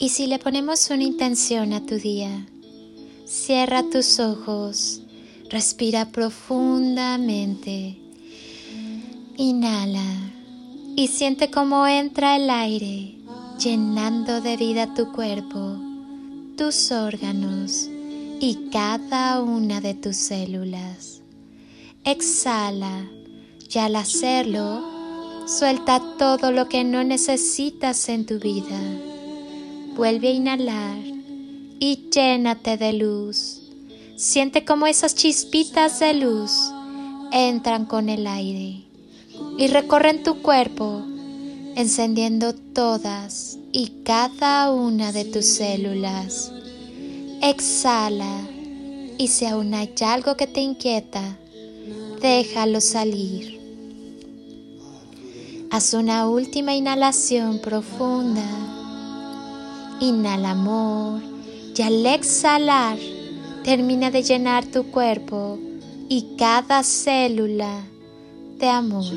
Y si le ponemos una intención a tu día, cierra tus ojos, respira profundamente, inhala y siente cómo entra el aire llenando de vida tu cuerpo, tus órganos y cada una de tus células. Exhala y al hacerlo, suelta todo lo que no necesitas en tu vida Vuelve a inhalar y llénate de luz. Siente como esas chispitas de luz entran con el aire y recorren tu cuerpo, encendiendo todas y cada una de tus células. Exhala y si aún hay algo que te inquieta, déjalo salir. Haz una última inhalación profunda Inhala amor y al exhalar termina de llenar tu cuerpo y cada célula de amor.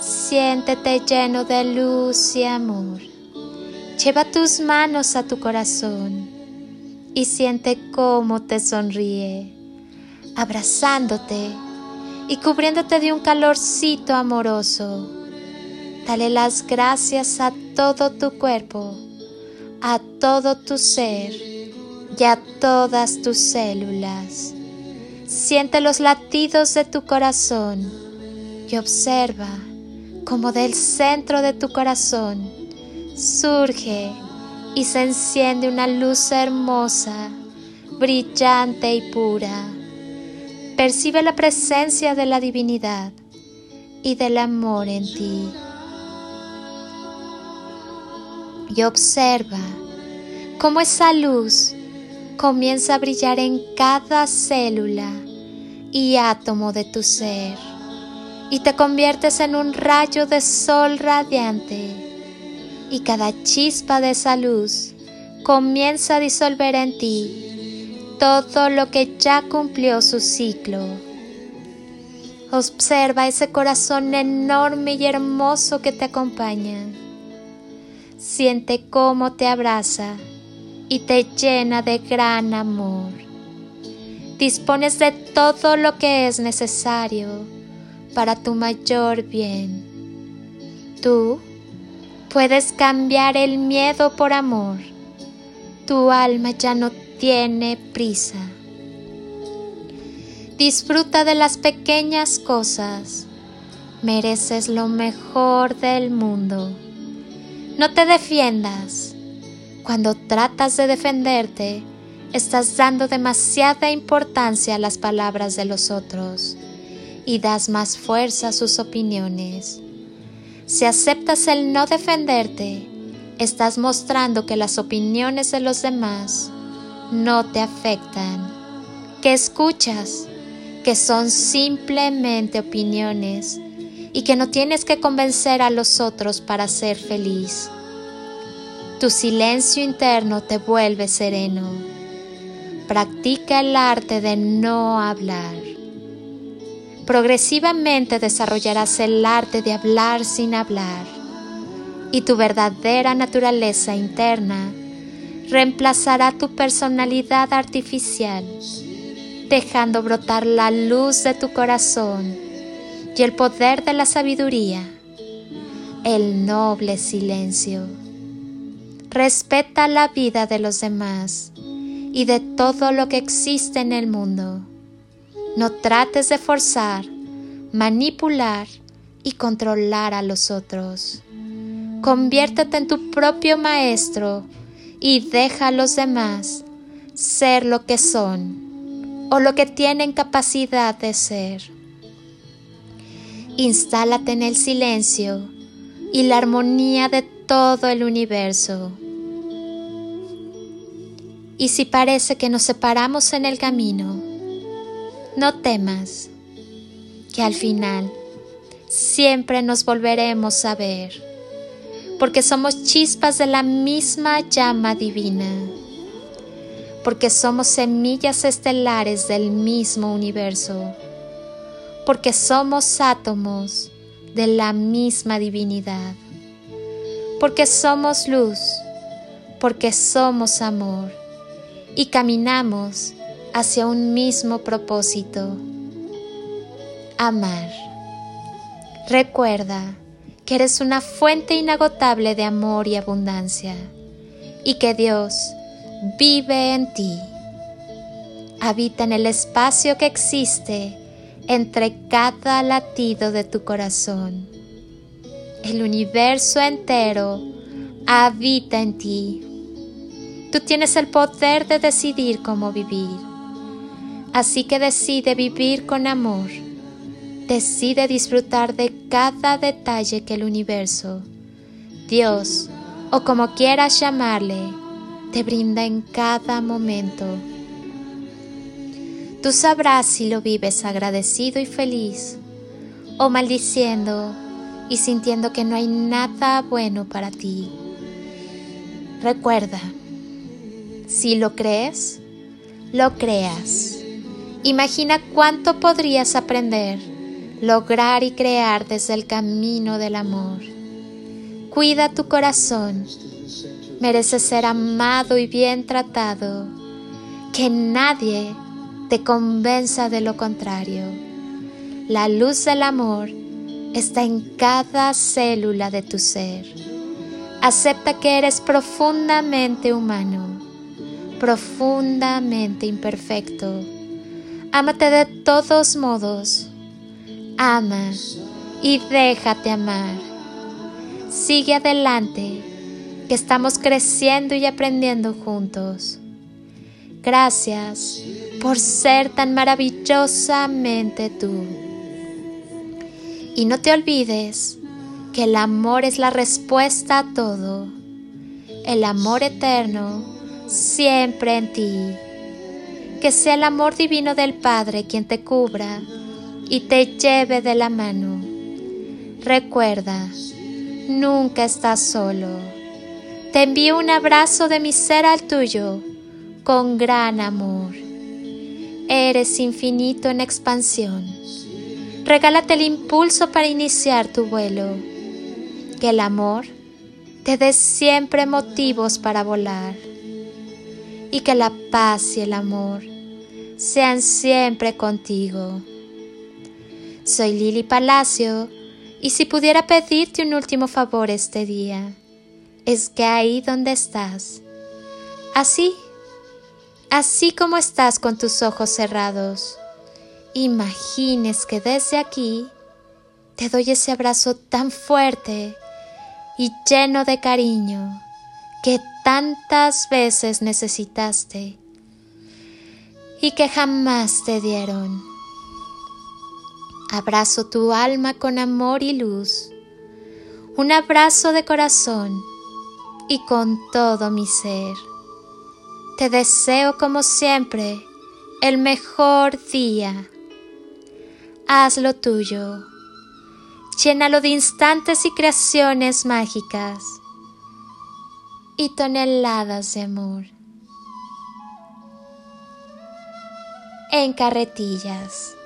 Siéntete lleno de luz y amor. Lleva tus manos a tu corazón y siente cómo te sonríe, abrazándote y cubriéndote de un calorcito amoroso. Dale las gracias a todo tu cuerpo a todo tu ser y a todas tus células. Siente los latidos de tu corazón y observa cómo del centro de tu corazón surge y se enciende una luz hermosa, brillante y pura. Percibe la presencia de la divinidad y del amor en ti y observa cómo esa luz comienza a brillar en cada célula y átomo de tu ser y te conviertes en un rayo de sol radiante y cada chispa de esa luz comienza a disolver en ti todo lo que ya cumplió su ciclo. Observa ese corazón enorme y hermoso que te acompaña Siente cómo te abraza y te llena de gran amor. Dispones de todo lo que es necesario para tu mayor bien. Tú puedes cambiar el miedo por amor. Tu alma ya no tiene prisa. Disfruta de las pequeñas cosas. Mereces lo mejor del mundo. No te defiendas. Cuando tratas de defenderte, estás dando demasiada importancia a las palabras de los otros y das más fuerza a sus opiniones. Si aceptas el no defenderte, estás mostrando que las opiniones de los demás no te afectan, que escuchas, que son simplemente opiniones y que no tienes que convencer a los otros para ser feliz. Tu silencio interno te vuelve sereno. Practica el arte de no hablar. Progresivamente desarrollarás el arte de hablar sin hablar y tu verdadera naturaleza interna reemplazará tu personalidad artificial, dejando brotar la luz de tu corazón y el poder de la sabiduría, el noble silencio. Respeta la vida de los demás y de todo lo que existe en el mundo. No trates de forzar, manipular y controlar a los otros. Conviértete en tu propio maestro y deja a los demás ser lo que son o lo que tienen capacidad de ser. Instálate en el silencio y la armonía de todo el universo. Y si parece que nos separamos en el camino, no temas, que al final siempre nos volveremos a ver, porque somos chispas de la misma llama divina, porque somos semillas estelares del mismo universo porque somos átomos de la misma divinidad, porque somos luz, porque somos amor y caminamos hacia un mismo propósito, amar. Recuerda que eres una fuente inagotable de amor y abundancia y que Dios vive en ti. Habita en el espacio que existe entre cada latido de tu corazón. El universo entero habita en ti. Tú tienes el poder de decidir cómo vivir. Así que decide vivir con amor. Decide disfrutar de cada detalle que el universo, Dios o como quieras llamarle, te brinda en cada momento. Tú sabrás si lo vives agradecido y feliz o maldiciendo y sintiendo que no hay nada bueno para ti. Recuerda, si lo crees, lo creas. Imagina cuánto podrías aprender, lograr y crear desde el camino del amor. Cuida tu corazón. Mereces ser amado y bien tratado. Que nadie te convenza de lo contrario. La luz del amor está en cada célula de tu ser. Acepta que eres profundamente humano, profundamente imperfecto. Ámate de todos modos. Ama y déjate amar. Sigue adelante, que estamos creciendo y aprendiendo juntos. Gracias por ser tan maravillosamente tú. Y no te olvides que el amor es la respuesta a todo. El amor eterno siempre en ti. Que sea el amor divino del Padre quien te cubra y te lleve de la mano. Recuerda, nunca estás solo. Te envío un abrazo de mi ser al tuyo con gran amor. Eres infinito en expansión. Regálate el impulso para iniciar tu vuelo. Que el amor te dé siempre motivos para volar. Y que la paz y el amor sean siempre contigo. Soy Lili Palacio y si pudiera pedirte un último favor este día, es que ahí donde estás, así así como estás con tus ojos cerrados, imagines que desde aquí te doy ese abrazo tan fuerte y lleno de cariño que tantas veces necesitaste y que jamás te dieron. Abrazo tu alma con amor y luz, un abrazo de corazón y con todo mi ser. Te deseo como siempre el mejor día. Hazlo tuyo. Llénalo de instantes y creaciones mágicas y toneladas de amor. En carretillas.